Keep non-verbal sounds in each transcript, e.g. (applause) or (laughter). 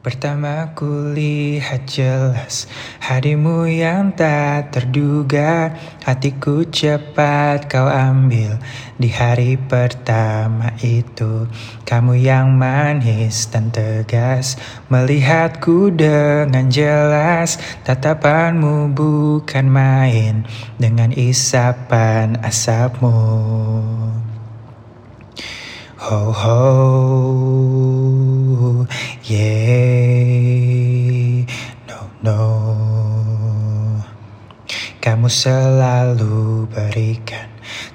Pertama ku lihat jelas Hadimu yang tak terduga. Hatiku cepat kau ambil Di hari pertama itu. Kamu yang manis dan tegas Melihatku dengan jelas. Tatapanmu bukan main Dengan isapan asapmu. Ho ho yeah. No no. Kamu selalu berikan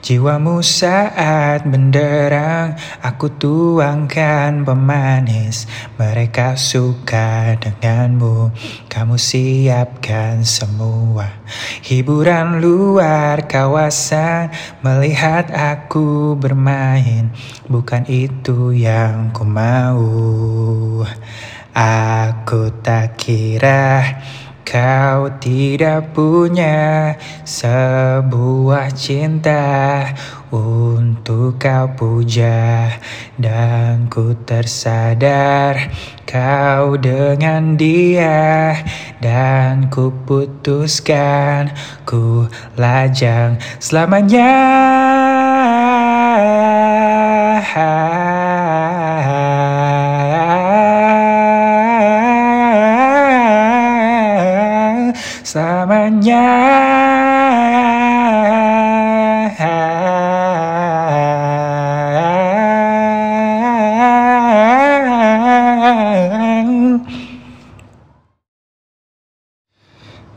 Jiwamu saat menderang Aku tuangkan pemanis. Mereka suka denganmu Kamu siapkan semua. Hiburan luar kawasan Melihat aku bermain. Bukan itu yang ku mau. Aku tak kira Kau tidak punya sebuah cinta untuk kau puja dan ku tersadar kau dengan dia dan ku putuskan ku lajang selamanya. (laughs) selamanya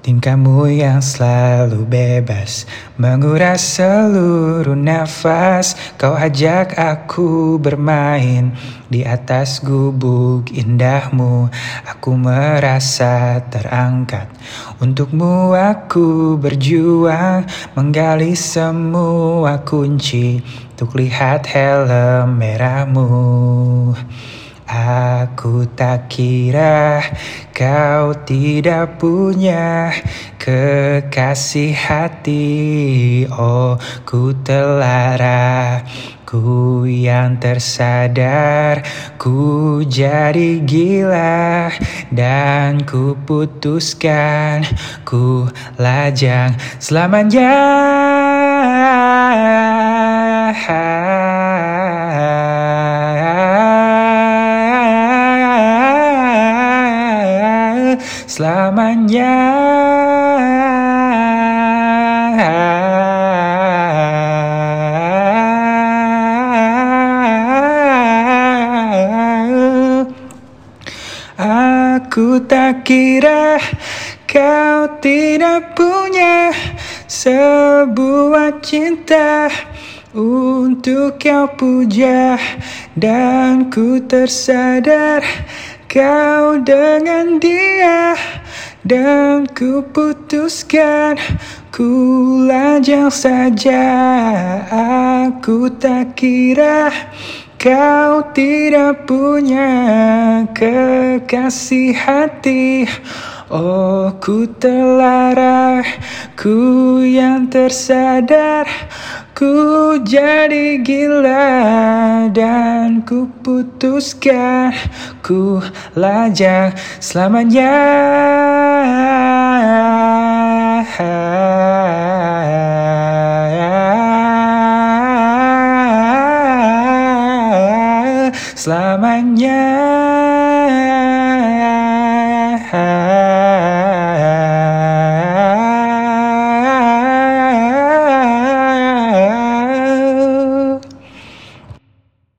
Tingkahmu yang selalu bebas Menguras seluruh nafas. Kau ajak aku bermain Di atas gubuk indahmu. Aku merasa terangkat. Untukmu aku berjuang Menggali semua kunci Untuk lihat helm merahmu Aku tak kira kau tidak punya kekasih hati. Oh ku telara Ku yang tersadar Ku jadi gila Dan ku putuskan Ku lajang. Selamanya selamanya. Aku tak kira kau tidak punya sebuah cinta untuk kau puja dan ku tersadar kau dengan dia dan ku putuskan ku lajang saja. Aku tak kira Kau tidak punya kekasih hati. Oh ku telarah Ku yang tersadar. Ku jadi gila Dan ku putuskan Ku lajang selamanya.